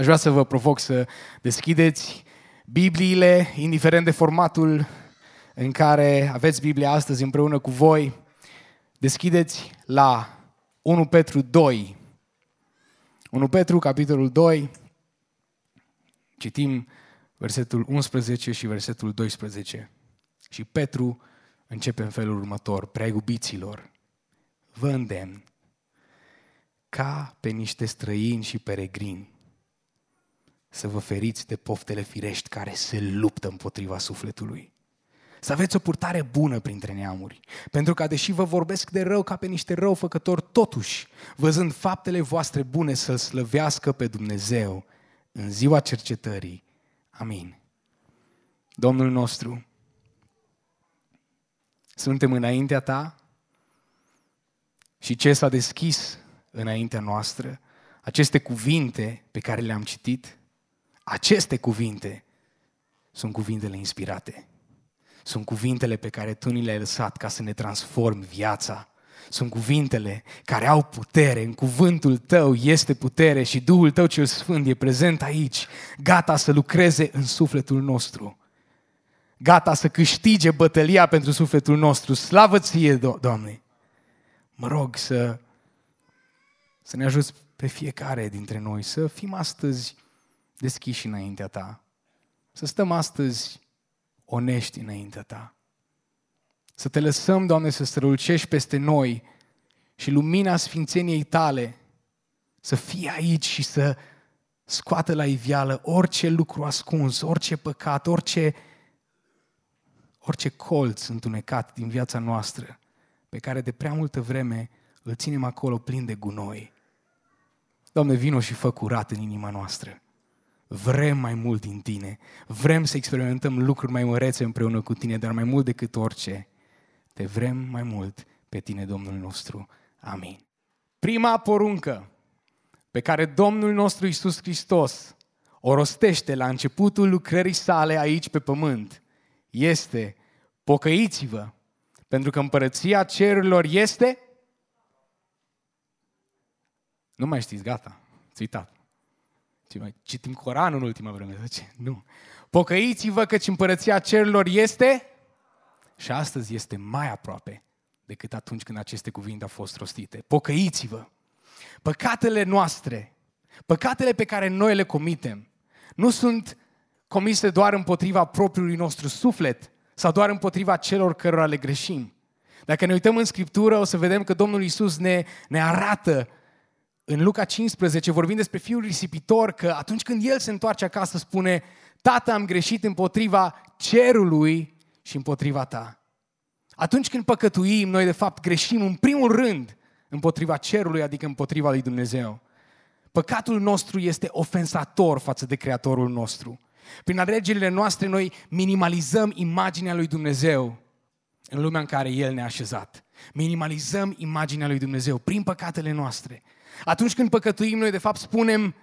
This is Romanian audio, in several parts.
Aș vrea să vă provoc să deschideți Bibliile, indiferent de formatul în care aveți Biblia astăzi împreună cu voi. Deschideți la 1 Petru 2. 1 Petru, capitolul 2. Citim versetul 11 și versetul 12. Și Petru începe în felul următor. Prea iubiților, vă îndemn ca pe niște străini și peregrini să vă feriți de poftele firești care se luptă împotriva sufletului. Să aveți o purtare bună printre neamuri, pentru că deși vă vorbesc de rău ca pe niște răufăcători, totuși, văzând faptele voastre bune, să-L slăvească pe Dumnezeu în ziua cercetării. Amin. Domnul nostru, suntem înaintea Ta și ce s-a deschis înaintea noastră, aceste cuvinte pe care le-am citit, aceste cuvinte sunt cuvintele inspirate. Sunt cuvintele pe care Tu ni le-ai lăsat ca să ne transformi viața. Sunt cuvintele care au putere. În cuvântul Tău este putere și Duhul Tău cel Sfânt e prezent aici, gata să lucreze în sufletul nostru. Gata să câștige bătălia pentru sufletul nostru. Slavă Ție, Doamne! Mă rog să, să ne ajuți pe fiecare dintre noi să fim astăzi deschiși înaintea Ta. Să stăm astăzi onești înaintea Ta. Să te lăsăm, Doamne, să strălucești peste noi și lumina Sfințeniei Tale să fie aici și să scoată la iveală orice lucru ascuns, orice păcat, orice, orice colț întunecat din viața noastră, pe care de prea multă vreme îl ținem acolo plin de gunoi. Doamne, vino și fă curat în inima noastră. Vrem mai mult din tine. Vrem să experimentăm lucruri mai mărețe împreună cu tine, dar mai mult decât orice. Te vrem mai mult pe tine, Domnul nostru. Amin. Prima poruncă pe care Domnul nostru Isus Hristos o rostește la începutul lucrării sale aici pe pământ este pocăiți-vă, pentru că împărăția cerurilor este... Nu mai știți, gata, ți uitat. Ce mai citim Coranul în ultima vreme, zice? Nu. Pocăiți-vă căci împărăția cerurilor este și astăzi este mai aproape decât atunci când aceste cuvinte au fost rostite. Pocăiți-vă! Păcatele noastre, păcatele pe care noi le comitem, nu sunt comise doar împotriva propriului nostru suflet sau doar împotriva celor cărora le greșim. Dacă ne uităm în Scriptură, o să vedem că Domnul Isus ne, ne arată în Luca 15, vorbind despre fiul risipitor, că atunci când el se întoarce acasă, spune, Tată, am greșit împotriva cerului și împotriva ta. Atunci când păcătuim, noi de fapt greșim în primul rând împotriva cerului, adică împotriva lui Dumnezeu. Păcatul nostru este ofensator față de Creatorul nostru. Prin alegerile noastre noi minimalizăm imaginea lui Dumnezeu în lumea în care El ne-a așezat. Minimalizăm imaginea lui Dumnezeu prin păcatele noastre. Atunci când păcătuim, noi de fapt spunem,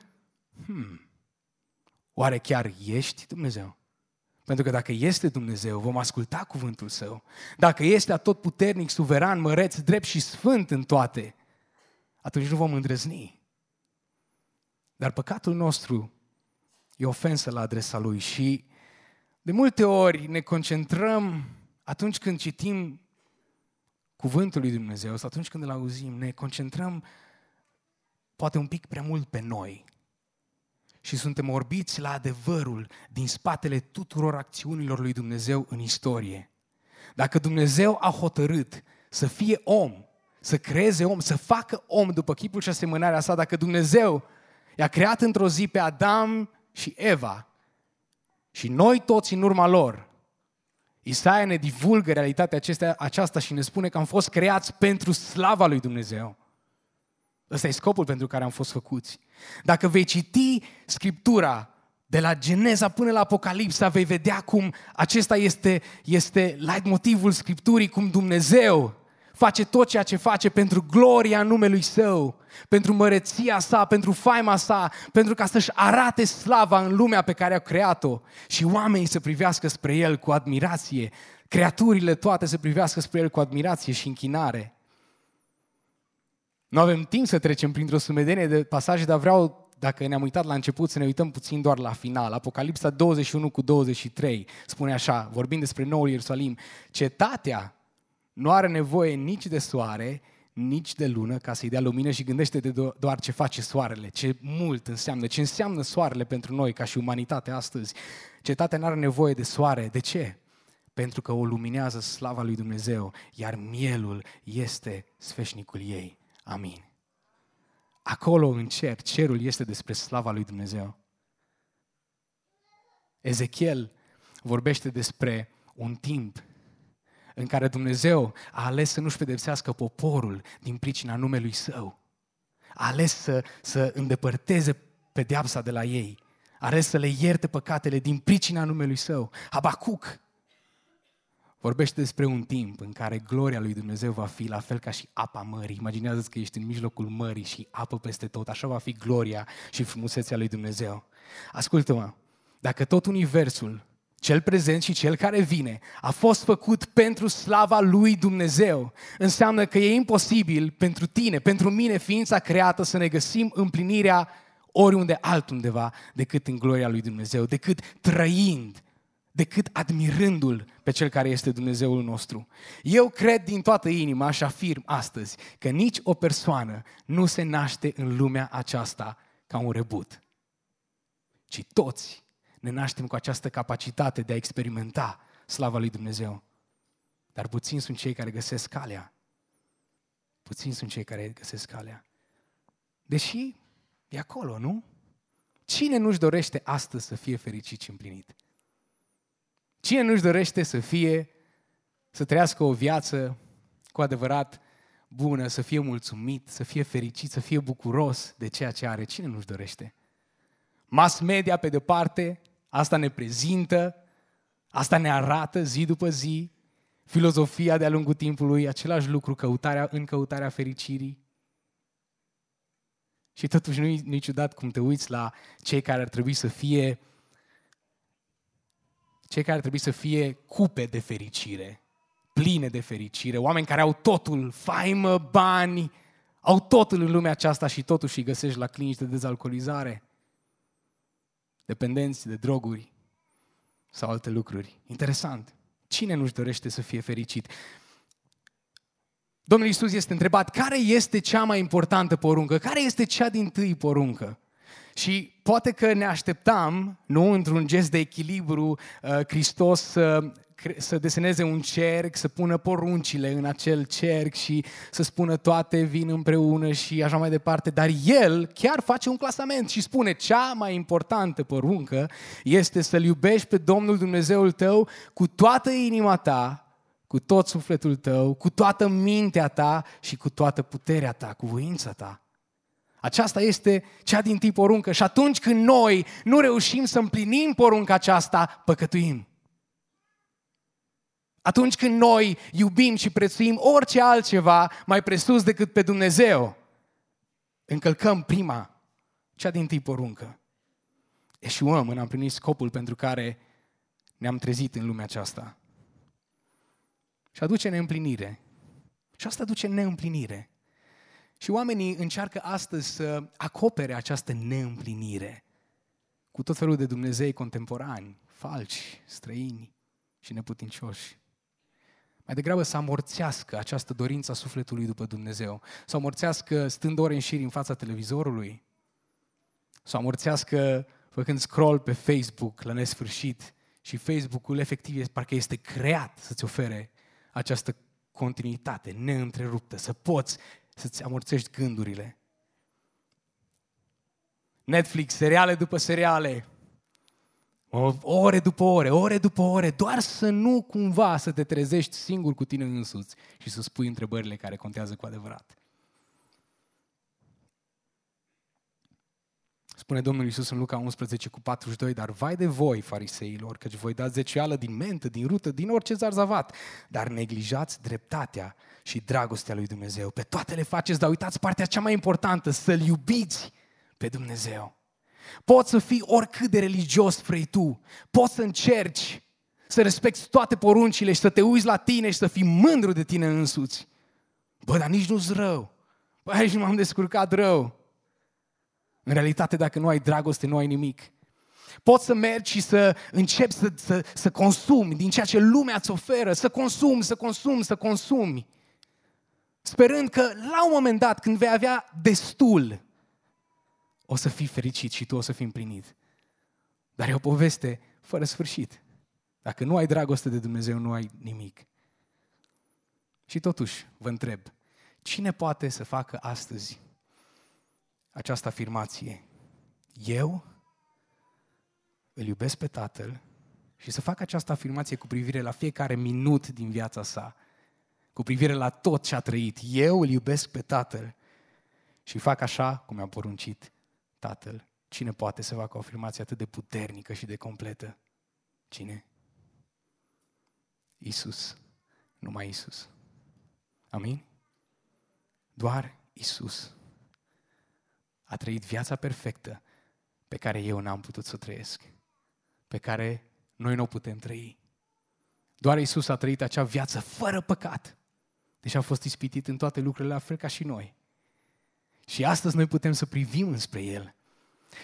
hmm, oare chiar ești Dumnezeu? Pentru că dacă este Dumnezeu, vom asculta cuvântul Său. Dacă este atot puternic, suveran, măreț, drept și sfânt în toate, atunci nu vom îndrăzni. Dar păcatul nostru e ofensă la adresa Lui și de multe ori ne concentrăm atunci când citim cuvântul lui Dumnezeu sau atunci când îl auzim, ne concentrăm poate un pic prea mult pe noi. Și suntem orbiți la adevărul din spatele tuturor acțiunilor lui Dumnezeu în istorie. Dacă Dumnezeu a hotărât să fie om, să creeze om, să facă om după chipul și asemănarea sa, dacă Dumnezeu i-a creat într-o zi pe Adam și Eva și noi toți în urma lor, Isaia ne divulgă realitatea acestea, aceasta și ne spune că am fost creați pentru slava lui Dumnezeu. Ăsta e scopul pentru care am fost făcuți. Dacă vei citi Scriptura de la Geneza până la Apocalipsa, vei vedea cum acesta este, este motivul Scripturii, cum Dumnezeu face tot ceea ce face pentru gloria numelui Său, pentru măreția sa, pentru faima sa, pentru ca să-și arate slava în lumea pe care a creat-o și oamenii să privească spre El cu admirație, creaturile toate să privească spre El cu admirație și închinare. Nu avem timp să trecem printr-o sumedenie de pasaje, dar vreau dacă ne-am uitat la început, să ne uităm puțin doar la final. Apocalipsa 21 cu 23 spune așa, vorbind despre noul Ierusalim, cetatea nu are nevoie nici de soare, nici de lună ca să-i dea lumină și gândește de doar ce face soarele, ce mult înseamnă, ce înseamnă soarele pentru noi ca și umanitate astăzi. Cetatea nu are nevoie de soare. De ce? Pentru că o luminează slava lui Dumnezeu, iar mielul este sfeșnicul ei. Amin. Acolo în cer, cerul este despre slava lui Dumnezeu. Ezechiel vorbește despre un timp în care Dumnezeu a ales să nu-și pedepsească poporul din pricina numelui său. A ales să, să îndepărteze pedeapsa de la ei. A ales să le ierte păcatele din pricina numelui său. Habacuc vorbește despre un timp în care gloria lui Dumnezeu va fi la fel ca și apa mării. Imaginează-ți că ești în mijlocul mării și apă peste tot. Așa va fi gloria și frumusețea lui Dumnezeu. Ascultă-mă, dacă tot universul cel prezent și cel care vine, a fost făcut pentru slava lui Dumnezeu. Înseamnă că e imposibil pentru tine, pentru mine, ființa creată, să ne găsim împlinirea oriunde altundeva decât în gloria lui Dumnezeu, decât trăind, decât admirându-L pe Cel care este Dumnezeul nostru. Eu cred din toată inima și afirm astăzi că nici o persoană nu se naște în lumea aceasta ca un rebut, ci toți ne naștem cu această capacitate de a experimenta slava lui Dumnezeu. Dar puțini sunt cei care găsesc calea. Puțini sunt cei care găsesc calea. Deși e acolo, nu? Cine nu-și dorește astăzi să fie fericit și împlinit? Cine nu-și dorește să fie, să trăiască o viață cu adevărat bună, să fie mulțumit, să fie fericit, să fie bucuros de ceea ce are? Cine nu-și dorește? Mass media, pe de parte, asta ne prezintă, asta ne arată zi după zi, filozofia de-a lungul timpului, același lucru căutarea, în căutarea fericirii. Și totuși nu e ciudat cum te uiți la cei care ar trebui să fie cei care ar trebui să fie cupe de fericire, pline de fericire, oameni care au totul, faimă, bani, au totul în lumea aceasta și totuși îi găsești la clinici de dezalcoolizare dependenți de droguri sau alte lucruri. Interesant. Cine nu-și dorește să fie fericit? Domnul Iisus este întrebat, care este cea mai importantă poruncă? Care este cea din tâi poruncă? Și poate că ne așteptam, nu într-un gest de echilibru, uh, Hristos să să deseneze un cerc, să pună poruncile în acel cerc și să spună toate vin împreună și așa mai departe. Dar el chiar face un clasament și spune cea mai importantă poruncă este să-L iubești pe Domnul Dumnezeul tău cu toată inima ta, cu tot sufletul tău, cu toată mintea ta și cu toată puterea ta, cu voința ta. Aceasta este cea din tip poruncă și atunci când noi nu reușim să împlinim porunca aceasta, păcătuim. Atunci când noi iubim și prețuim orice altceva mai presus decât pe Dumnezeu, încălcăm prima, cea din tip poruncă. Eșuăm în a împlini scopul pentru care ne-am trezit în lumea aceasta. Și aduce neîmplinire. Și asta aduce neîmplinire. Și oamenii încearcă astăzi să acopere această neîmplinire cu tot felul de Dumnezei contemporani, falci, străini și neputincioși. Mai degrabă să amorțească această dorință a sufletului după Dumnezeu, să amorțească stând ore în șir în fața televizorului, să amorțească făcând scroll pe Facebook la nesfârșit și Facebook-ul efectiv parcă este creat să-ți ofere această continuitate neîntreruptă, să poți să-ți amorțești gândurile. Netflix, seriale după seriale, Ore după ore, ore după ore, doar să nu cumva să te trezești singur cu tine însuți și să spui întrebările care contează cu adevărat. Spune Domnul Iisus în Luca 11 cu 42, dar vai de voi, fariseilor, căci voi dați zecială din mentă, din rută, din orice zarzavat, dar neglijați dreptatea și dragostea lui Dumnezeu. Pe toate le faceți, dar uitați partea cea mai importantă, să-L iubiți pe Dumnezeu. Poți să fii oricât de religios vrei tu. Poți să încerci să respecti toate poruncile și să te uiți la tine și să fii mândru de tine însuți. Bă, dar nici nu-s rău. Bă, aici nu m-am descurcat rău. În realitate, dacă nu ai dragoste, nu ai nimic. Poți să mergi și să începi să, să, să consumi din ceea ce lumea îți oferă, să consumi, să consumi, să consumi. Sperând că la un moment dat, când vei avea destul, o să fii fericit și tu o să fii împlinit. Dar e o poveste fără sfârșit. Dacă nu ai dragoste de Dumnezeu, nu ai nimic. Și totuși, vă întreb, cine poate să facă astăzi această afirmație? Eu îl iubesc pe Tatăl și să facă această afirmație cu privire la fiecare minut din viața sa, cu privire la tot ce a trăit. Eu îl iubesc pe Tatăl și fac așa cum mi-a poruncit Tatăl. Cine poate să facă o afirmație atât de puternică și de completă? Cine? Isus. Numai Isus. Amin? Doar Isus a trăit viața perfectă pe care eu n-am putut să o trăiesc, pe care noi nu o putem trăi. Doar Isus a trăit acea viață fără păcat, deși a fost ispitit în toate lucrurile la fel ca și noi. Și astăzi noi putem să privim înspre El.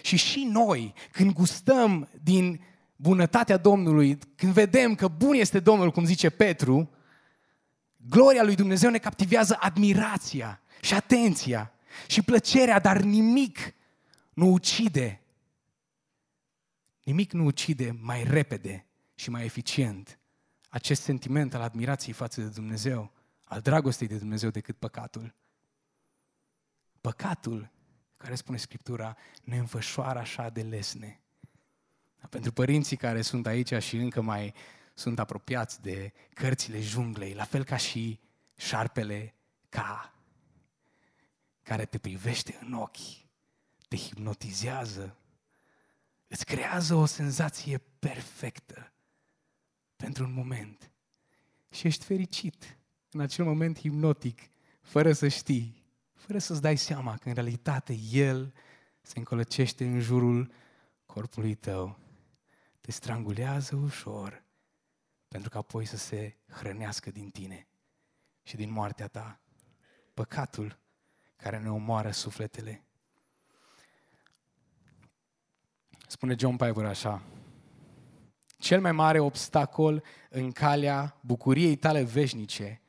Și și noi, când gustăm din bunătatea Domnului, când vedem că bun este Domnul, cum zice Petru, gloria lui Dumnezeu ne captivează admirația și atenția și plăcerea, dar nimic nu ucide. Nimic nu ucide mai repede și mai eficient acest sentiment al admirației față de Dumnezeu, al dragostei de Dumnezeu decât păcatul. Păcatul, care spune Scriptura, ne înfășoară așa de lesne. Pentru părinții care sunt aici și încă mai sunt apropiați de cărțile junglei, la fel ca și șarpele ca, care te privește în ochi, te hipnotizează, îți creează o senzație perfectă pentru un moment și ești fericit în acel moment hipnotic, fără să știi, fără să-ți dai seama că în realitate El se încolăcește în jurul corpului tău, te strangulează ușor, pentru că apoi să se hrănească din tine și din moartea ta. Păcatul care ne omoară sufletele. Spune John Piper așa, cel mai mare obstacol în calea bucuriei tale veșnice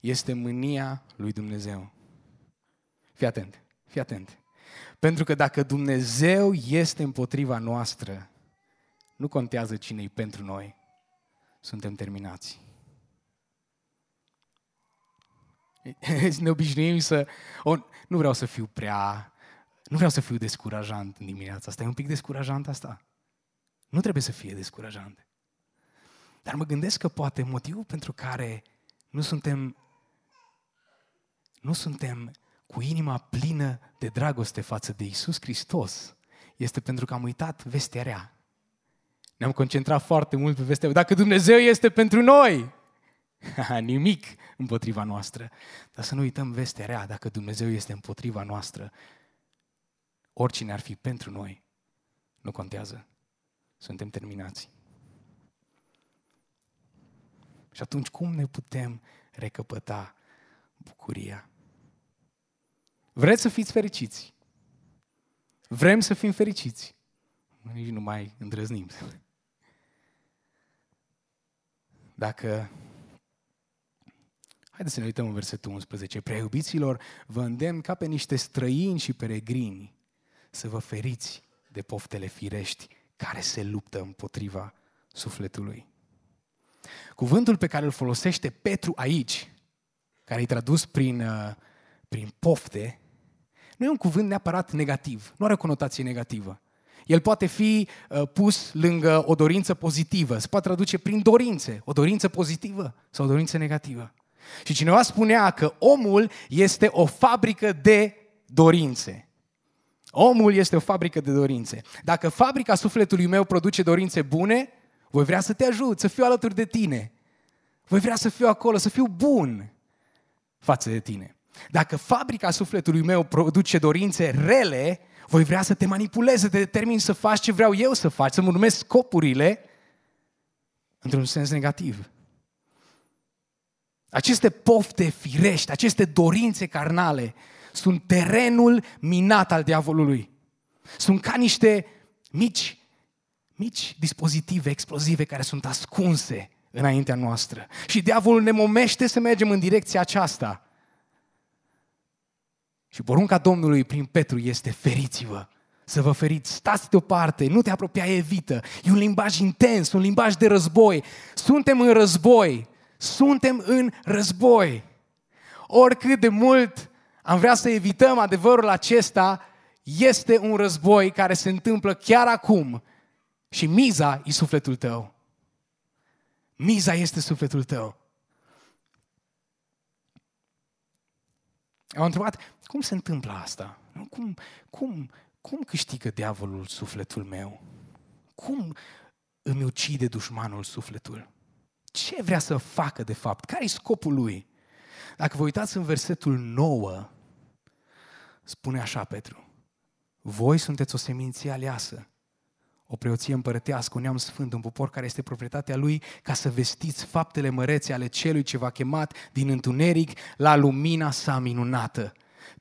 este mânia lui Dumnezeu. Fii atent, fii atent. Pentru că dacă Dumnezeu este împotriva noastră, nu contează cine e pentru noi, suntem terminați. Ne obișnuim să... O, nu vreau să fiu prea... Nu vreau să fiu descurajant în dimineața asta. E un pic descurajant asta. Nu trebuie să fie descurajant. Dar mă gândesc că poate motivul pentru care nu suntem nu suntem cu inima plină de dragoste față de Isus Hristos este pentru că am uitat vestea rea. Ne-am concentrat foarte mult pe vestea Dacă Dumnezeu este pentru noi, nimic împotriva noastră. Dar să nu uităm vestea rea, dacă Dumnezeu este împotriva noastră, oricine ar fi pentru noi, nu contează. Suntem terminați. Și atunci cum ne putem recăpăta bucuria? Vreți să fiți fericiți? Vrem să fim fericiți? Nici nu mai îndrăznim. Dacă Haideți să ne uităm în versetul 11. Preiubiților, vă îndemn ca pe niște străini și peregrini să vă feriți de poftele firești care se luptă împotriva sufletului. Cuvântul pe care îl folosește Petru aici, care e tradus prin, uh, prin pofte, nu e un cuvânt neapărat negativ, nu are o conotație negativă. El poate fi uh, pus lângă o dorință pozitivă, se poate traduce prin dorințe, o dorință pozitivă sau o dorință negativă. Și cineva spunea că omul este o fabrică de dorințe. Omul este o fabrică de dorințe. Dacă fabrica sufletului meu produce dorințe bune, voi vrea să te ajut, să fiu alături de tine. Voi vrea să fiu acolo, să fiu bun față de tine. Dacă fabrica sufletului meu produce dorințe rele, voi vrea să te manipuleze, să te determin să faci ce vreau eu să faci, să mă numesc scopurile într-un sens negativ. Aceste pofte firești, aceste dorințe carnale sunt terenul minat al diavolului. Sunt ca niște mici, mici dispozitive explozive care sunt ascunse înaintea noastră. Și diavolul ne momește să mergem în direcția aceasta. Și porunca Domnului prin Petru este feriți-vă să vă feriți, stați deoparte, nu te apropia, evită. E un limbaj intens, un limbaj de război. Suntem în război, suntem în război. Oricât de mult am vrea să evităm adevărul acesta, este un război care se întâmplă chiar acum și miza e sufletul tău. Miza este sufletul tău. Am întrebat, cum se întâmplă asta? Cum, cum, cum câștigă diavolul sufletul meu? Cum îmi ucide dușmanul sufletul? Ce vrea să facă de fapt? Care e scopul lui? Dacă vă uitați în versetul 9, spune așa Petru, voi sunteți o seminție aleasă, o preoție împărătească, un neam sfânt, un popor care este proprietatea lui, ca să vestiți faptele mărețe ale celui ce v-a chemat din întuneric la lumina sa minunată.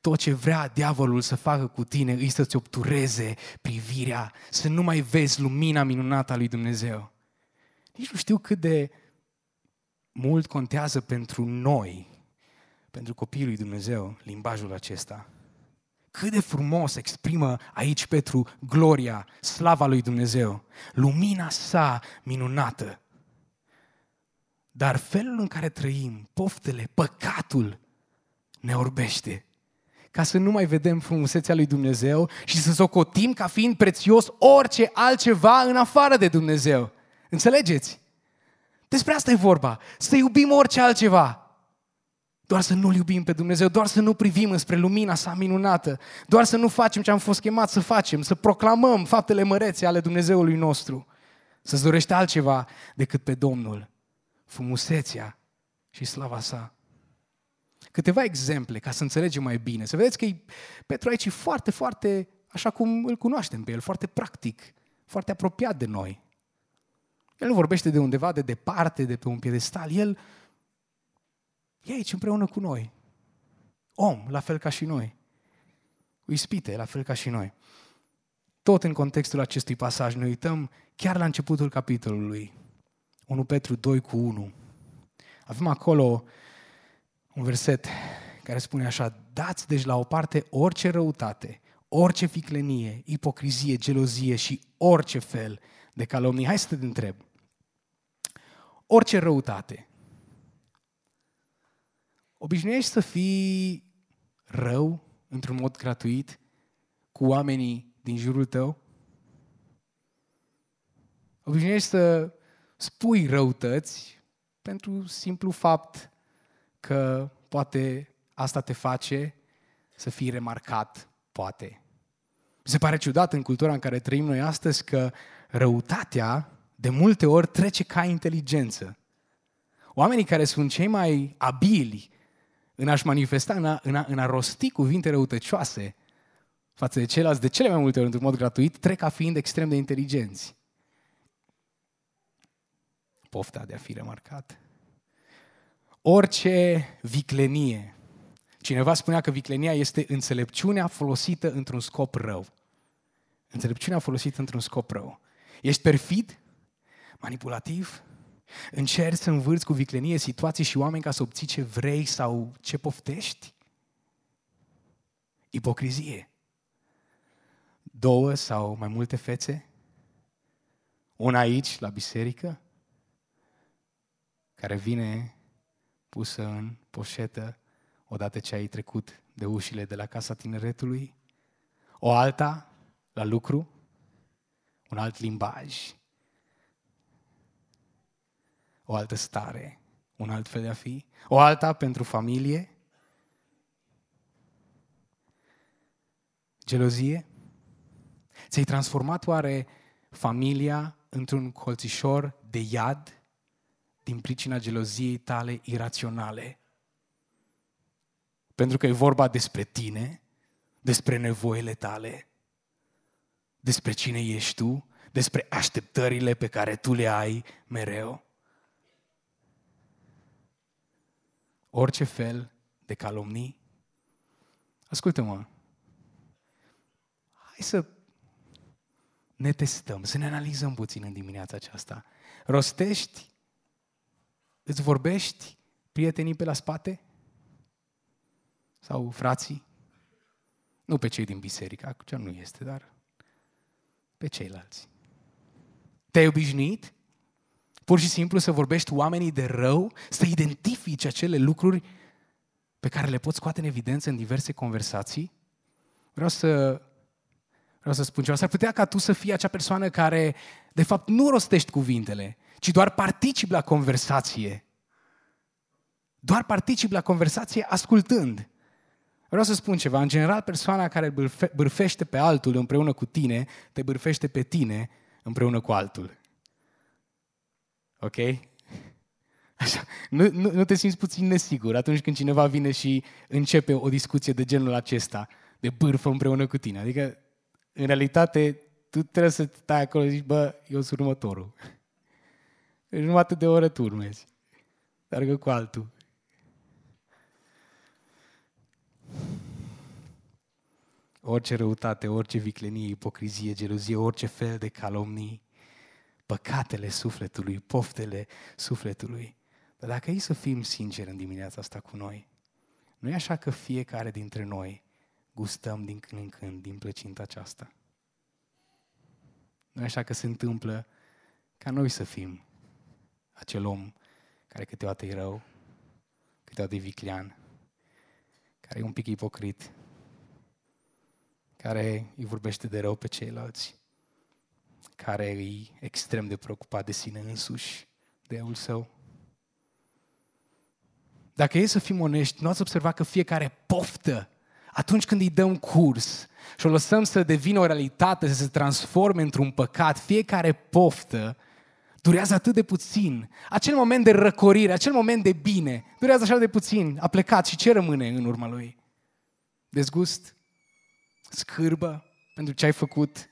Tot ce vrea diavolul să facă cu tine îi să-ți obtureze privirea, să nu mai vezi lumina minunată a lui Dumnezeu. Nici nu știu cât de mult contează pentru noi, pentru copiii lui Dumnezeu, limbajul acesta. Cât de frumos exprimă aici Petru gloria, slava lui Dumnezeu, lumina sa minunată. Dar felul în care trăim, poftele, păcatul, ne orbește ca să nu mai vedem frumusețea lui Dumnezeu și să socotim ca fiind prețios orice altceva în afară de Dumnezeu. Înțelegeți? Despre asta e vorba. Să iubim orice altceva. Doar să nu-L iubim pe Dumnezeu, doar să nu privim înspre lumina sa minunată, doar să nu facem ce am fost chemat să facem, să proclamăm faptele mărețe ale Dumnezeului nostru. Să-ți dorește altceva decât pe Domnul, frumusețea și slava sa. Câteva exemple ca să înțelegem mai bine. Să vedeți că Petru aici e foarte, foarte, așa cum îl cunoaștem pe el, foarte practic, foarte apropiat de noi. El nu vorbește de undeva de departe, de pe un piedestal. El e aici împreună cu noi. Om, la fel ca și noi. Cu ispite, la fel ca și noi. Tot în contextul acestui pasaj ne uităm chiar la începutul capitolului. 1 Petru 2 cu 1. Avem acolo un verset care spune așa, dați deci la o parte orice răutate, orice ficlenie, ipocrizie, gelozie și orice fel de calomnie. Hai să te întreb. Orice răutate. Obișnuiești să fii rău într-un mod gratuit cu oamenii din jurul tău? Obișnuiești să spui răutăți pentru simplu fapt că poate asta te face să fii remarcat, poate. Mi se pare ciudat în cultura în care trăim noi astăzi că răutatea de multe ori trece ca inteligență. Oamenii care sunt cei mai abili în a-și manifesta, în a, în a, în a rosti cuvinte răutăcioase față de ceilalți, de cele mai multe ori într-un mod gratuit, trec ca fiind extrem de inteligenți. Pofta de a fi remarcat orice viclenie. Cineva spunea că viclenia este înțelepciunea folosită într-un scop rău. Înțelepciunea folosită într-un scop rău. Ești perfid? Manipulativ? Încerci să învârți cu viclenie situații și oameni ca să obții ce vrei sau ce poftești? Ipocrizie. Două sau mai multe fețe? Una aici, la biserică, care vine pusă în poșetă odată ce ai trecut de ușile de la Casa Tineretului, o alta la lucru, un alt limbaj, o altă stare, un alt fel de a fi, o alta pentru familie, gelozie. Ți-ai transformat oare familia într-un colțișor de iad din pricina geloziei tale iraționale. Pentru că e vorba despre tine, despre nevoile tale, despre cine ești tu, despre așteptările pe care tu le ai mereu. Orice fel de calomnii. Ascultă-mă. Hai să, ne testăm, să ne analizăm puțin în dimineața aceasta. Rostești? Îți vorbești prietenii pe la spate? Sau frații? Nu pe cei din biserică, acum nu este, dar pe ceilalți. Te-ai obișnuit? Pur și simplu să vorbești oamenii de rău, să identifici acele lucruri pe care le poți scoate în evidență în diverse conversații? Vreau să, vreau să spun ceva. S-ar putea ca tu să fii acea persoană care, de fapt, nu rostești cuvintele, ci doar participi la conversație. Doar participi la conversație ascultând. Vreau să spun ceva. În general, persoana care bârfește pe altul împreună cu tine, te bârfește pe tine împreună cu altul. Ok? Așa. Nu, nu, nu te simți puțin nesigur atunci când cineva vine și începe o discuție de genul acesta, de bârfă împreună cu tine. Adică, în realitate, tu trebuie să stai acolo și zici, bă, eu sunt următorul. Deci nu atât de oră tu urmezi, dar că cu altul. Orice răutate, orice viclenie, ipocrizie, gelozie, orice fel de calomnii, păcatele sufletului, poftele sufletului. Dar dacă e să fim sinceri în dimineața asta cu noi, nu e așa că fiecare dintre noi gustăm din când în când din plăcinta aceasta? Nu e așa că se întâmplă ca noi să fim acel om care câteodată e rău, câteodată e viclean, care e un pic ipocrit, care îi vorbește de rău pe ceilalți, care e extrem de preocupat de sine însuși, de eul său. Dacă e să fim onești, nu ați observat că fiecare poftă, atunci când îi dăm curs și o lăsăm să devină o realitate, să se transforme într-un păcat, fiecare poftă durează atât de puțin. Acel moment de răcorire, acel moment de bine, durează așa de puțin. A plecat și ce rămâne în urma lui? Dezgust? Scârbă pentru ce ai făcut?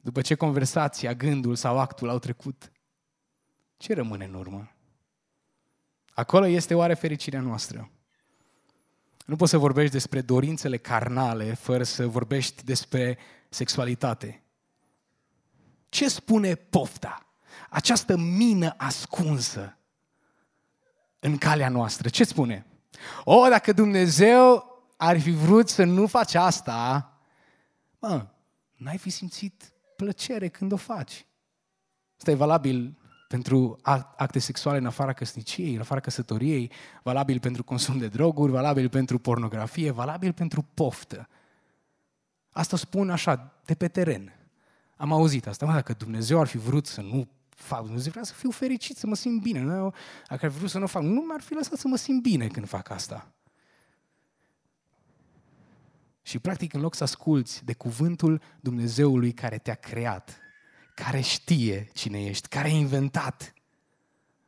După ce conversația, gândul sau actul au trecut, ce rămâne în urmă? Acolo este oare fericirea noastră? Nu poți să vorbești despre dorințele carnale fără să vorbești despre sexualitate. Ce spune pofta? Această mină ascunsă în calea noastră. Ce spune? O, dacă Dumnezeu ar fi vrut să nu faci asta, mă, n-ai fi simțit plăcere când o faci. Asta e valabil pentru acte sexuale în afara căsniciei, în afara căsătoriei, valabil pentru consum de droguri, valabil pentru pornografie, valabil pentru poftă. Asta spun așa, de pe teren. Am auzit asta, mă, dacă Dumnezeu ar fi vrut să nu fac, Dumnezeu vrea să fiu fericit, să mă simt bine. Nu? Dacă ar fi vrut să nu fac, nu m-ar fi lăsat să mă simt bine când fac asta. Și practic în loc să asculți de cuvântul Dumnezeului care te-a creat, care știe cine ești, care a inventat,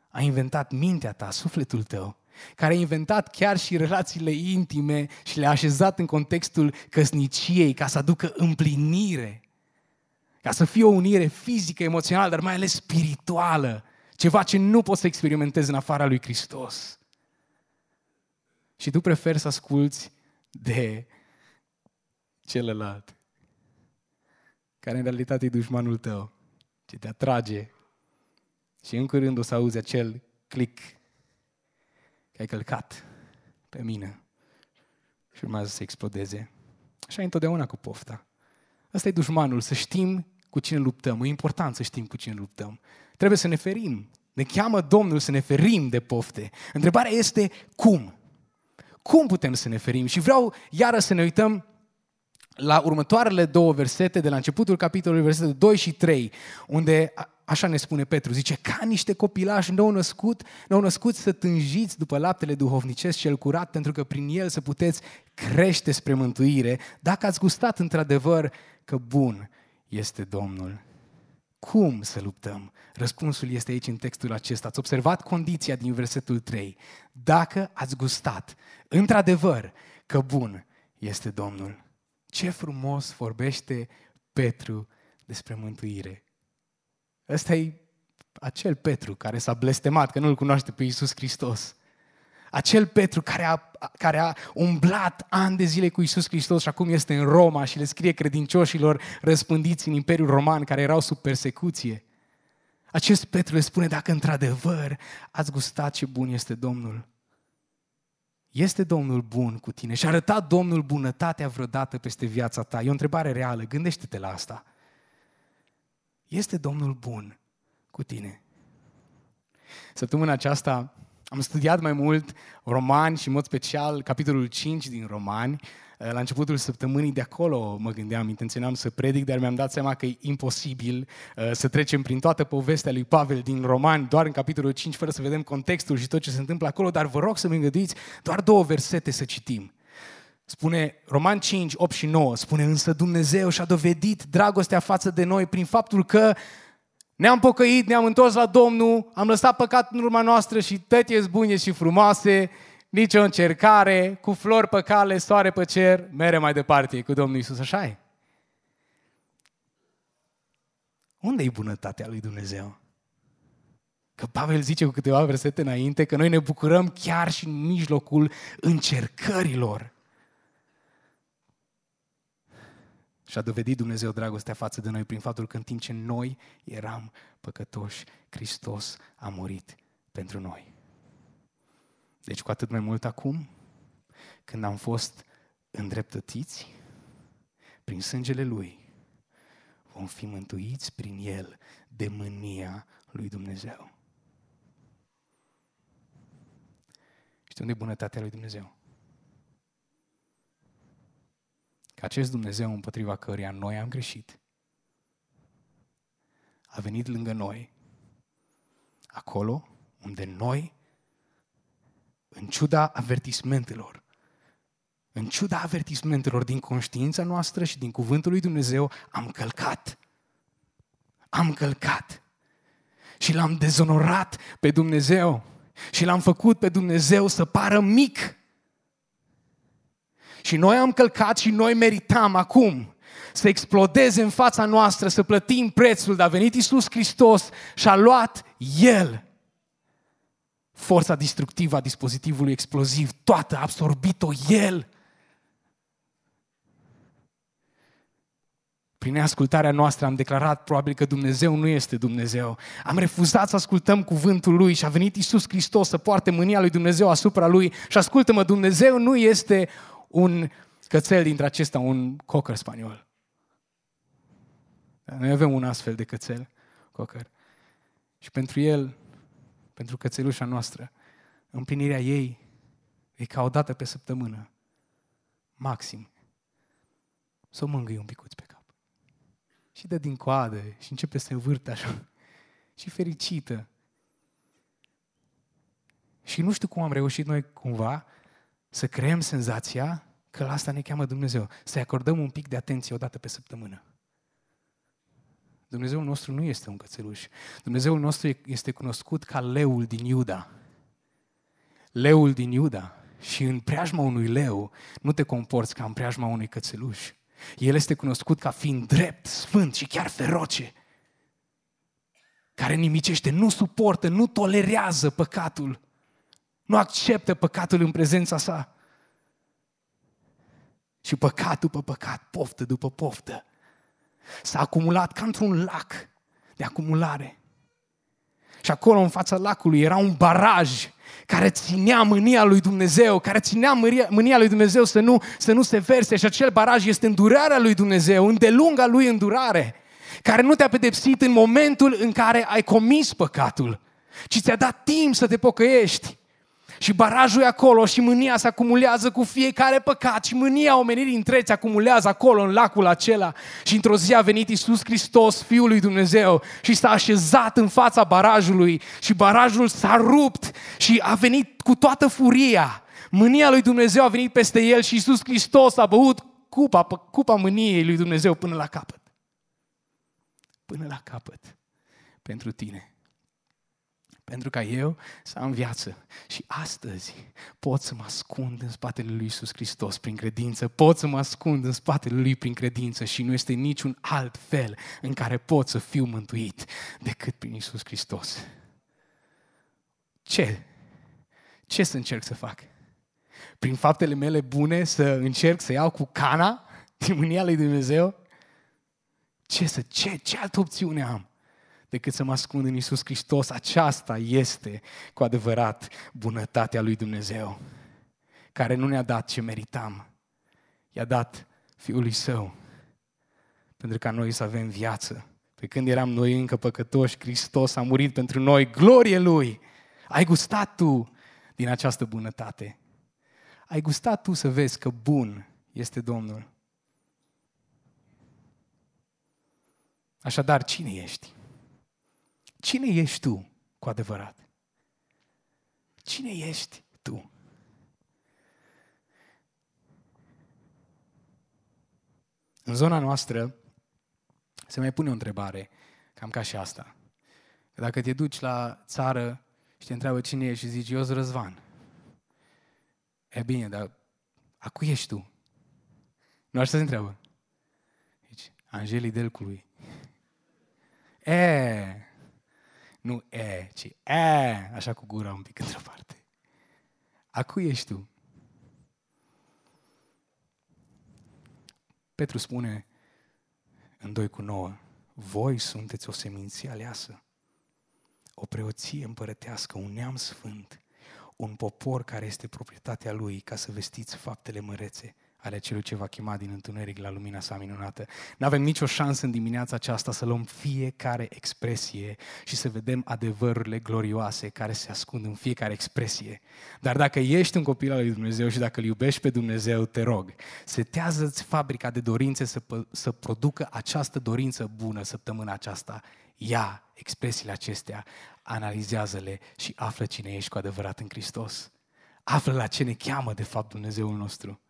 a inventat mintea ta, sufletul tău, care a inventat chiar și relațiile intime și le-a așezat în contextul căsniciei ca să aducă împlinire, ca să fie o unire fizică, emoțională, dar mai ales spirituală, ceva ce nu poți să experimentezi în afara lui Hristos. Și tu preferi să asculți de celălalt, care în realitate e dușmanul tău, ce te atrage și în curând o să auzi acel click că ai călcat pe mine și urmează să explodeze. Așa e întotdeauna cu pofta. Asta e dușmanul, să știm cu cine luptăm. E important să știm cu cine luptăm. Trebuie să ne ferim. Ne cheamă Domnul să ne ferim de pofte. Întrebarea este cum? Cum putem să ne ferim? Și vreau iară să ne uităm la următoarele două versete, de la începutul capitolului, versetele 2 și 3, unde așa ne spune Petru, zice, ca niște copilași nou născut, nou născut să tânjiți după laptele duhovnicesc cel curat, pentru că prin el să puteți crește spre mântuire, dacă ați gustat într-adevăr că bun este Domnul. Cum să luptăm? Răspunsul este aici în textul acesta. Ați observat condiția din versetul 3. Dacă ați gustat, într-adevăr, că bun este Domnul. Ce frumos vorbește Petru despre mântuire. Ăsta e acel Petru care s-a blestemat că nu-L cunoaște pe Iisus Hristos. Acel Petru care a, care a umblat ani de zile cu Isus Hristos și acum este în Roma și le scrie credincioșilor răspândiți în Imperiul Roman care erau sub persecuție. Acest Petru le spune, dacă într-adevăr ați gustat ce bun este Domnul, este Domnul bun cu tine și a arătat Domnul bunătatea vreodată peste viața ta? E o întrebare reală, gândește-te la asta. Este Domnul bun cu tine? Săptămâna aceasta am studiat mai mult romani și în mod special capitolul 5 din romani. La începutul săptămânii de acolo mă gândeam, intenționam să predic, dar mi-am dat seama că e imposibil uh, să trecem prin toată povestea lui Pavel din Romani, doar în capitolul 5, fără să vedem contextul și tot ce se întâmplă acolo, dar vă rog să-mi îngăduiți doar două versete să citim. Spune Roman 5, 8 și 9, spune însă Dumnezeu și-a dovedit dragostea față de noi prin faptul că ne-am pocăit, ne-am întors la Domnul, am lăsat păcat în urma noastră și tătie bune și frumoase, nicio încercare, cu flori pe cale, soare pe cer, mere mai departe cu Domnul Isus, așa e? Unde e bunătatea lui Dumnezeu? Că Pavel zice cu câteva versete înainte că noi ne bucurăm chiar și în mijlocul încercărilor. Și a dovedit Dumnezeu dragostea față de noi prin faptul că în timp ce noi eram păcătoși, Hristos a murit pentru noi. Deci cu atât mai mult acum, când am fost îndreptățiți prin sângele Lui, vom fi mântuiți prin El de mânia lui Dumnezeu. Știi unde e bunătatea lui Dumnezeu? că acest Dumnezeu împotriva căruia noi am greșit a venit lângă noi, acolo unde noi, în ciuda avertismentelor, în ciuda avertismentelor din conștiința noastră și din cuvântul lui Dumnezeu, am călcat. Am călcat. Și l-am dezonorat pe Dumnezeu. Și l-am făcut pe Dumnezeu să pară mic și noi am călcat și noi meritam acum să explodeze în fața noastră, să plătim prețul, dar a venit Iisus Hristos și a luat El forța distructivă a dispozitivului exploziv, toată, a absorbit-o El. Prin ascultarea noastră am declarat probabil că Dumnezeu nu este Dumnezeu. Am refuzat să ascultăm cuvântul Lui și a venit Iisus Hristos să poarte mânia lui Dumnezeu asupra Lui și ascultă-mă, Dumnezeu nu este un cățel dintre acesta, un cocker spaniol. Noi avem un astfel de cățel, cocker. Și pentru el, pentru cățelușa noastră, împlinirea ei e ca o dată pe săptămână, maxim, să o mângâi un picuț pe cap. Și dă din coadă și începe să învârte așa. Și fericită. Și nu știu cum am reușit noi cumva să creăm senzația că la asta ne cheamă Dumnezeu. Să-i acordăm un pic de atenție o dată pe săptămână. Dumnezeul nostru nu este un cățeluș. Dumnezeul nostru este cunoscut ca leul din Iuda. Leul din Iuda. Și în preajma unui leu nu te comporți ca în preajma unui cățeluș. El este cunoscut ca fiind drept, sfânt și chiar feroce. Care nimicește, nu suportă, nu tolerează păcatul. Nu acceptă păcatul în prezența sa. Și păcat după păcat, poftă după poftă. S-a acumulat ca într-un lac de acumulare. Și acolo, în fața lacului, era un baraj care ținea mânia lui Dumnezeu, care ținea mânia, mânia lui Dumnezeu să nu, să nu se verse. Și acel baraj este îndurarea lui Dumnezeu, îndelunga lui îndurare, care nu te-a pedepsit în momentul în care ai comis păcatul, ci ți-a dat timp să te pocăiești. Și barajul e acolo și mânia se acumulează cu fiecare păcat și mânia omenirii întregi se acumulează acolo în lacul acela. Și într-o zi a venit Iisus Hristos, Fiul lui Dumnezeu și s-a așezat în fața barajului și barajul s-a rupt și a venit cu toată furia. Mânia lui Dumnezeu a venit peste el și Iisus Hristos a băut cupa, cupa mâniei lui Dumnezeu până la capăt. Până la capăt. Pentru tine pentru ca eu să am viață. Și astăzi pot să mă ascund în spatele lui Isus Hristos prin credință, pot să mă ascund în spatele lui prin credință și nu este niciun alt fel în care pot să fiu mântuit decât prin Isus Hristos. Ce? ce să încerc să fac? Prin faptele mele bune să încerc să iau cu cana din mânia lui Dumnezeu? Ce, să, ce, ce altă opțiune am decât să mă ascund în Isus Hristos? Aceasta este cu adevărat bunătatea lui Dumnezeu, care nu ne-a dat ce meritam. I-a dat Fiul lui Său, pentru ca noi să avem viață. Pe când eram noi încă păcătoși, Hristos a murit pentru noi, glorie Lui! Ai gustat tu din această bunătate. Ai gustat tu să vezi că bun este Domnul. Așadar, cine ești? Cine ești tu cu adevărat? Cine ești tu? În zona noastră se mai pune o întrebare, cam ca și asta. Dacă te duci la țară și te întreabă cine ești și zici, eu sunt Răzvan. E bine, dar a cui ești tu? Nu așa se întreabă. Deci, Angelii Delcului. E, nu e, ci e, așa cu gura un pic într-o parte. A cui ești tu? Petru spune în 2 cu 9, voi sunteți o seminție aleasă, o preoție împărătească, un neam sfânt, un popor care este proprietatea lui ca să vestiți faptele mărețe ale celui ce va chema din întuneric la lumina sa minunată. Nu avem nicio șansă în dimineața aceasta să luăm fiecare expresie și să vedem adevărurile glorioase care se ascund în fiecare expresie. Dar dacă ești un copil al lui Dumnezeu și dacă îl iubești pe Dumnezeu, te rog, setează-ți fabrica de dorințe să, să producă această dorință bună săptămâna aceasta. Ia expresiile acestea, analizează-le și află cine ești cu adevărat în Hristos. Află la ce ne cheamă de fapt Dumnezeul nostru.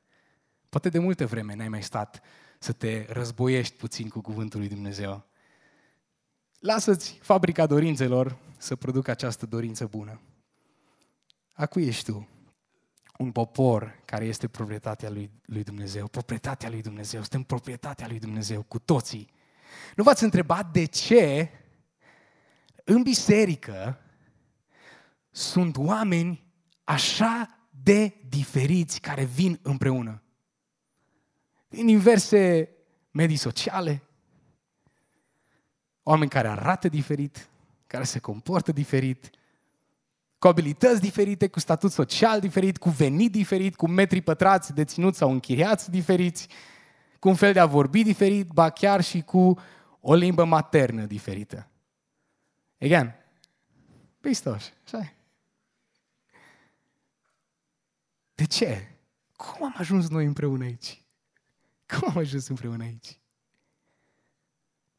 Poate de multă vreme n-ai mai stat să te războiești puțin cu cuvântul lui Dumnezeu. Lasă-ți fabrica dorințelor să producă această dorință bună. A cui ești tu? Un popor care este proprietatea lui, lui Dumnezeu. Proprietatea lui Dumnezeu. Suntem proprietatea lui Dumnezeu cu toții. Nu v-ați întrebat de ce în biserică sunt oameni așa de diferiți care vin împreună din diverse medii sociale, oameni care arată diferit, care se comportă diferit, cu abilități diferite, cu statut social diferit, cu venit diferit, cu metri pătrați deținuți sau închiriați diferiți, cu un fel de a vorbi diferit, ba chiar și cu o limbă maternă diferită. Again, pistoș, așa De ce? Cum am ajuns noi împreună aici? Cum am ajuns împreună aici?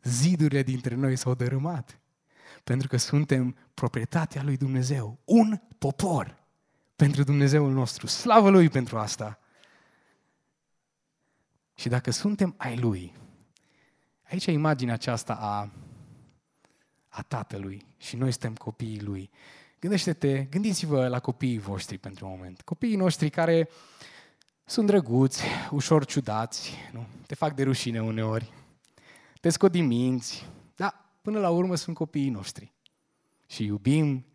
Zidurile dintre noi s-au dărâmat. Pentru că suntem proprietatea lui Dumnezeu. Un popor pentru Dumnezeul nostru. Slavă Lui pentru asta! Și dacă suntem ai Lui, aici e imaginea aceasta a, a Tatălui și noi suntem copiii Lui. Gândește-te, gândiți-vă la copiii voștri pentru un moment. Copiii noștri care sunt drăguți, ușor ciudați, nu? te fac de rușine uneori, te scot din minți, dar până la urmă sunt copiii noștri. Și iubim,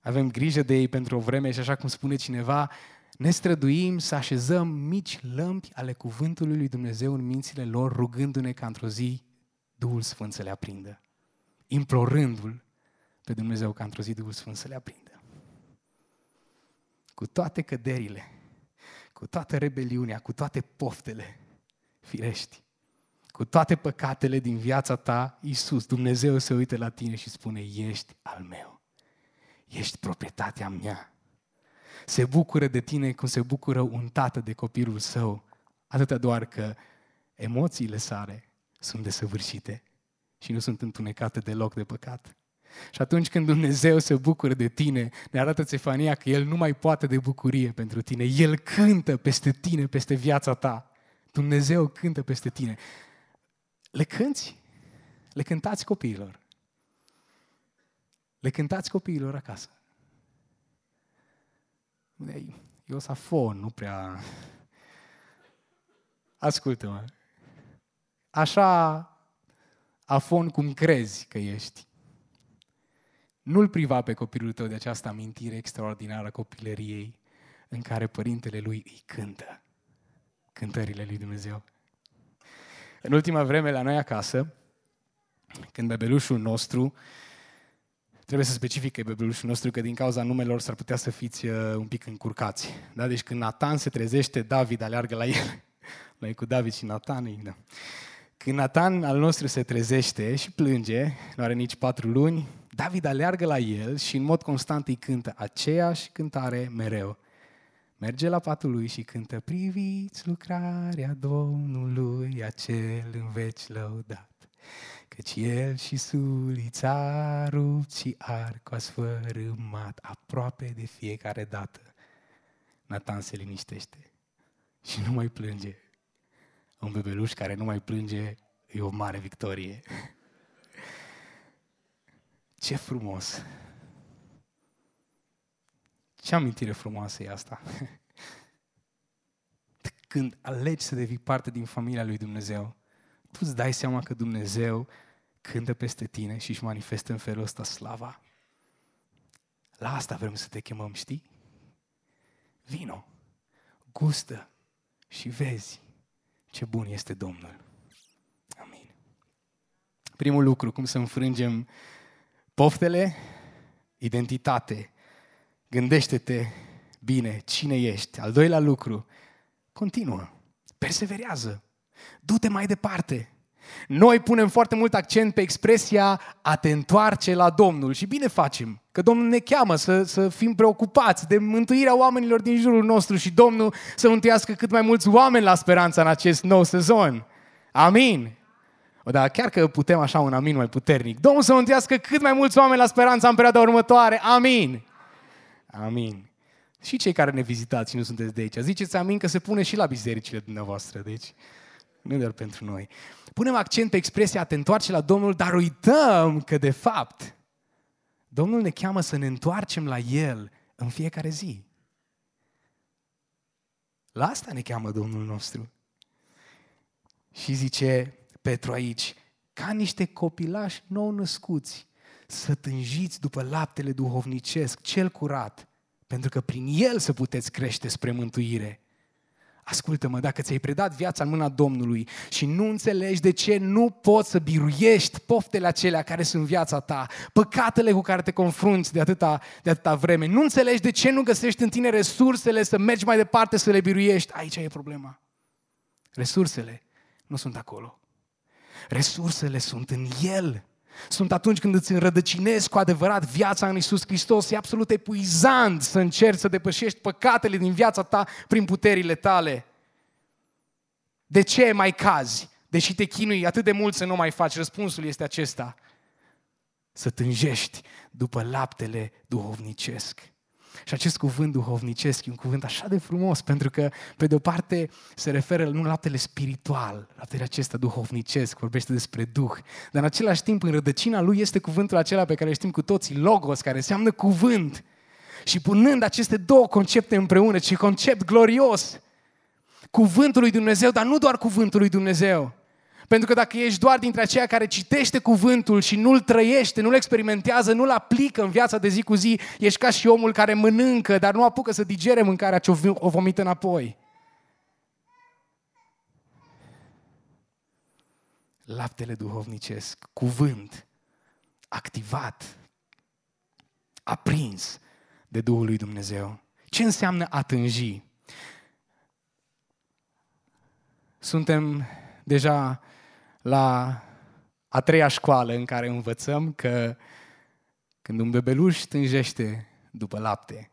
avem grijă de ei pentru o vreme și așa cum spune cineva, ne străduim să așezăm mici lămpi ale cuvântului lui Dumnezeu în mințile lor, rugându-ne ca într-o zi Duhul Sfânt să le aprindă, implorându-L pe Dumnezeu ca într-o zi Duhul Sfânt să le aprindă. Cu toate căderile, cu toată rebeliunea, cu toate poftele firești, cu toate păcatele din viața ta, Iisus, Dumnezeu se uită la tine și spune, ești al meu, ești proprietatea mea. Se bucură de tine cum se bucură un tată de copilul său, atâta doar că emoțiile sale sunt desăvârșite și nu sunt întunecate deloc de păcat. Și atunci când Dumnezeu se bucură de tine, ne arată Cefania că El nu mai poate de bucurie pentru tine. El cântă peste tine, peste viața ta. Dumnezeu cântă peste tine. Le cânți? Le cântați copiilor. Le cântați copiilor acasă. Eu safon, nu prea... Ascultă-mă. Așa afon cum crezi că ești. Nu-l priva pe copilul tău de această amintire extraordinară a copilăriei în care părintele lui îi cântă cântările lui Dumnezeu. În ultima vreme la noi acasă, când bebelușul nostru, trebuie să specific că e bebelușul nostru, că din cauza numelor s-ar putea să fiți uh, un pic încurcați. Da? Deci când Nathan se trezește, David aleargă la el. Noi cu David și Nathan, da. Când Nathan al nostru se trezește și plânge, nu are nici patru luni, David aleargă la el și în mod constant îi cântă aceeași cântare mereu. Merge la patul lui și cântă Priviți lucrarea Domnului, acel în veci lăudat. Căci el și sulița rupt și arco sfărâmat aproape de fiecare dată. Nathan se liniștește și nu mai plânge. Un bebeluș care nu mai plânge e o mare victorie. Ce frumos! Ce amintire frumoasă e asta! Când alegi să devii parte din familia lui Dumnezeu, tu îți dai seama că Dumnezeu cântă peste tine și își manifestă în felul ăsta slava. La asta vrem să te chemăm, știi? Vino, gustă și vezi ce bun este Domnul. Amin. Primul lucru, cum să înfrângem poftele, identitate, Gândește-te bine cine ești. Al doilea lucru, continuă, perseverează, du-te mai departe. Noi punem foarte mult accent pe expresia a te întoarce la Domnul și bine facem, că Domnul ne cheamă să, să fim preocupați de mântuirea oamenilor din jurul nostru și Domnul să mântuiască cât mai mulți oameni la speranța în acest nou sezon. Amin. O, dar chiar că putem așa un amin mai puternic. Domnul să mântuiască cât mai mulți oameni la speranța în perioada următoare. Amin. Amin. Și cei care ne vizitați și nu sunteți de aici, ziceți amin că se pune și la bisericile dumneavoastră, deci nu doar pentru noi. Punem accent pe expresia a te întoarce la Domnul, dar uităm că de fapt Domnul ne cheamă să ne întoarcem la El în fiecare zi. La asta ne cheamă Domnul nostru. Și zice Petru aici, ca niște copilași nou născuți, să tânjiți după laptele duhovnicesc, cel curat, pentru că prin el să puteți crește spre mântuire. Ascultă-mă, dacă ți-ai predat viața în mâna Domnului și nu înțelegi de ce nu poți să biruiești poftele acelea care sunt viața ta, păcatele cu care te confrunți de atâta, de atâta vreme, nu înțelegi de ce nu găsești în tine resursele să mergi mai departe, să le biruiești, aici e problema. Resursele nu sunt acolo. Resursele sunt în El sunt atunci când îți înrădăcinezi cu adevărat viața în Isus Hristos. E absolut epuizant să încerci să depășești păcatele din viața ta prin puterile tale. De ce mai cazi? Deși te chinui atât de mult să nu mai faci, răspunsul este acesta. Să tânjești după laptele duhovnicesc. Și acest cuvânt duhovnicesc e un cuvânt așa de frumos, pentru că, pe de o parte, se referă nu la laptele spiritual, laptele acesta duhovnicesc, vorbește despre Duh, dar în același timp, în rădăcina lui este cuvântul acela pe care îl știm cu toții, Logos, care înseamnă cuvânt. Și punând aceste două concepte împreună, ce concept glorios, cuvântul lui Dumnezeu, dar nu doar cuvântul lui Dumnezeu, pentru că dacă ești doar dintre aceia care citește cuvântul și nu-l trăiește, nu-l experimentează, nu-l aplică în viața de zi cu zi, ești ca și omul care mănâncă, dar nu apucă să digere mâncarea ce o vomită înapoi. Laptele duhovnicesc, cuvânt, activat, aprins de Duhul lui Dumnezeu. Ce înseamnă a tânji? Suntem deja la a treia școală în care învățăm că când un bebeluș tânjește după lapte,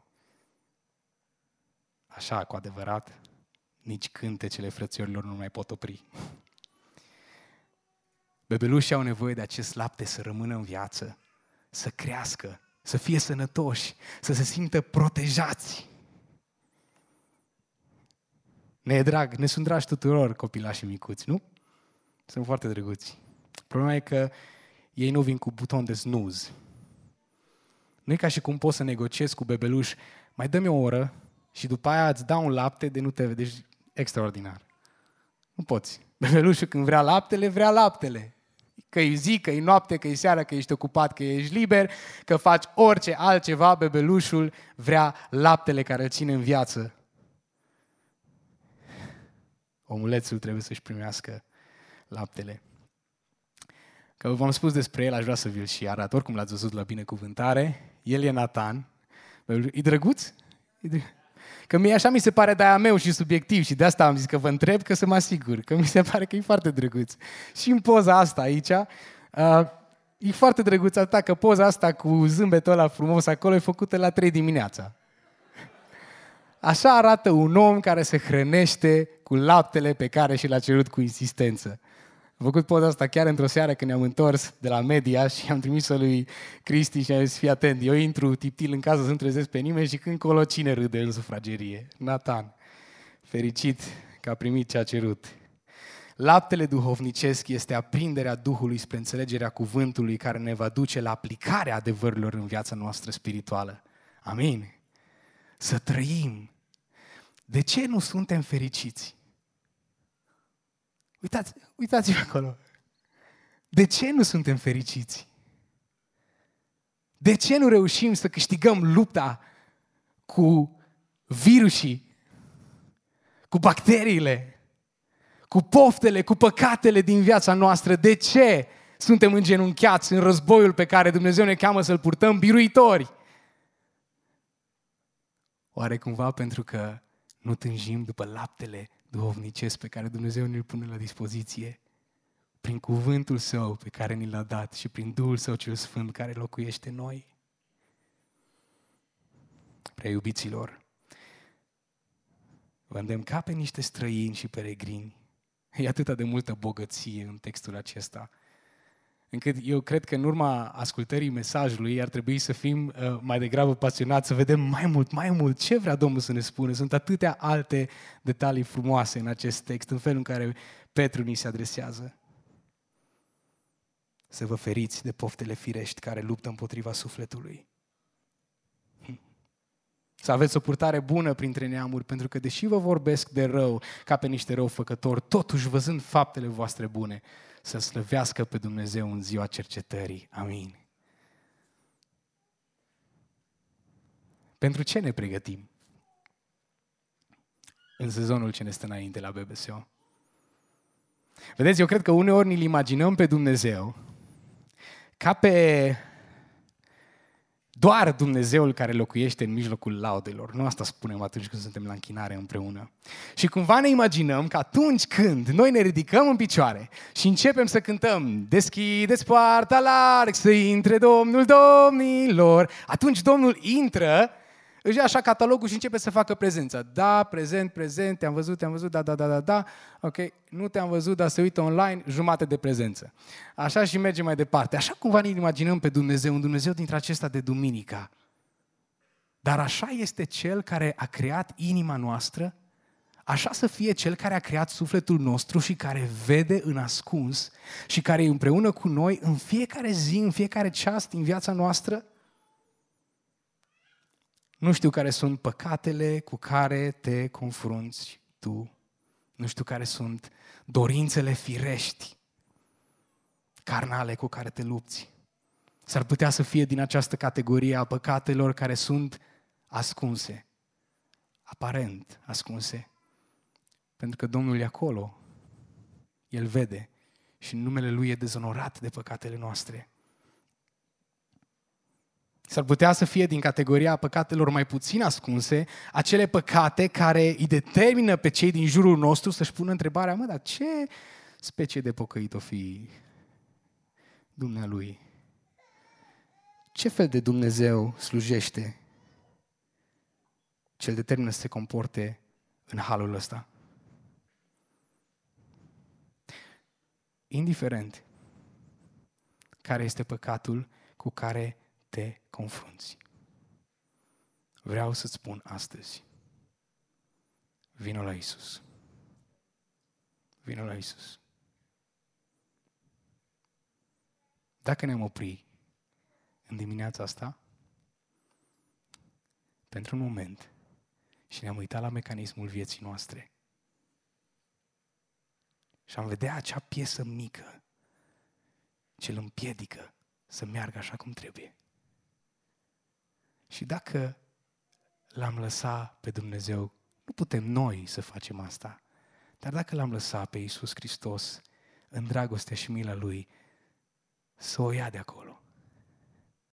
așa cu adevărat, nici cântecele frățiorilor nu mai pot opri. Bebelușii au nevoie de acest lapte să rămână în viață, să crească, să fie sănătoși, să se simtă protejați. Ne e drag, ne sunt dragi tuturor copilașii micuți, nu? Sunt foarte drăguți. Problema e că ei nu vin cu buton de snooze. Nu e ca și cum poți să negociezi cu bebeluș, mai dă-mi o oră și după aia îți dau un lapte de nu te vedești extraordinar. Nu poți. Bebelușul când vrea laptele, vrea laptele. că e zi, că e noapte, că e seară, că ești ocupat, că ești liber, că faci orice altceva, bebelușul vrea laptele care îl ține în viață. Omulețul trebuie să-și primească laptele. Că v-am spus despre el, aș vrea să vi-l și arăt. Oricum l-ați văzut la binecuvântare. El e Nathan. E drăguț? E drăguț. Că mie așa mi se pare de-aia meu și subiectiv și de asta am zis că vă întreb că să mă asigur, că mi se pare că e foarte drăguț. Și în poza asta aici, uh, e foarte drăguț atâta că poza asta cu zâmbetul ăla frumos acolo e făcută la 3 dimineața. Așa arată un om care se hrănește cu laptele pe care și l-a cerut cu insistență. Am făcut poza asta chiar într-o seară când ne-am întors de la media și am trimis-o lui Cristi și am zis, fii atent, eu intru tiptil în casă să nu trezesc pe nimeni și când colo cine râde în sufragerie? Nathan, fericit că a primit ce a cerut. Laptele duhovnicesc este aprinderea Duhului spre înțelegerea cuvântului care ne va duce la aplicarea adevărurilor în viața noastră spirituală. Amin. Să trăim. De ce nu suntem fericiți? Uitați, uitați-vă acolo. De ce nu suntem fericiți? De ce nu reușim să câștigăm lupta cu virusii, cu bacteriile, cu poftele, cu păcatele din viața noastră? De ce suntem îngenunchiați în războiul pe care Dumnezeu ne cheamă să-l purtăm biruitori? Oare cumva pentru că nu tânjim după laptele duhovnicesc pe care Dumnezeu ne-l pune la dispoziție prin cuvântul Său pe care ni l-a dat și prin Duhul Său cel Sfânt care locuiește în noi. Prea iubiților, vă îndemn ca pe niște străini și peregrini. E atâta de multă bogăție în textul acesta încât eu cred că în urma ascultării mesajului ar trebui să fim uh, mai degrabă pasionați, să vedem mai mult, mai mult ce vrea Domnul să ne spună. Sunt atâtea alte detalii frumoase în acest text, în felul în care Petru ni se adresează. Să vă feriți de poftele firești care luptă împotriva sufletului. Hm. Să aveți o purtare bună printre neamuri, pentru că deși vă vorbesc de rău ca pe niște răufăcători, totuși văzând faptele voastre bune, să slăvească pe Dumnezeu în ziua cercetării. Amin. Pentru ce ne pregătim? În sezonul ce ne stă înainte la BBSO. Vedeți, eu cred că uneori ne-l imaginăm pe Dumnezeu ca pe doar Dumnezeul care locuiește în mijlocul laudelor. Nu asta spunem atunci când suntem la închinare împreună. Și cumva ne imaginăm că atunci când noi ne ridicăm în picioare și începem să cântăm Deschideți poarta larg să intre Domnul Domnilor, atunci Domnul intră își ia așa catalogul și începe să facă prezența. Da, prezent, prezent, te-am văzut, te-am văzut, da, da, da, da, da. Ok, nu te-am văzut, dar se uită online, jumate de prezență. Așa și merge mai departe. Așa cumva ne imaginăm pe Dumnezeu, un Dumnezeu dintre acesta de duminica. Dar așa este Cel care a creat inima noastră, așa să fie Cel care a creat sufletul nostru și care vede în ascuns și care e împreună cu noi în fiecare zi, în fiecare ceas din viața noastră, nu știu care sunt păcatele cu care te confrunți tu. Nu știu care sunt dorințele firești, carnale cu care te lupți. S-ar putea să fie din această categorie a păcatelor care sunt ascunse, aparent ascunse. Pentru că Domnul e acolo, El vede și numele Lui e dezonorat de păcatele noastre. S-ar putea să fie din categoria păcatelor mai puțin ascunse, acele păcate care îi determină pe cei din jurul nostru să-și pună întrebarea, mă, dar ce specie de pocăit o fi Dumnealui? Ce fel de Dumnezeu slujește cel determină să se comporte în halul ăsta? Indiferent care este păcatul cu care te confrunți. Vreau să-ți spun astăzi, vină la Isus. Vină la Isus. Dacă ne-am opri în dimineața asta, pentru un moment, și ne-am uitat la mecanismul vieții noastre, și am vedea acea piesă mică ce îl împiedică să meargă așa cum trebuie. Și dacă l-am lăsat pe Dumnezeu, nu putem noi să facem asta, dar dacă l-am lăsat pe Iisus Hristos în dragostea și mila Lui, să o ia de acolo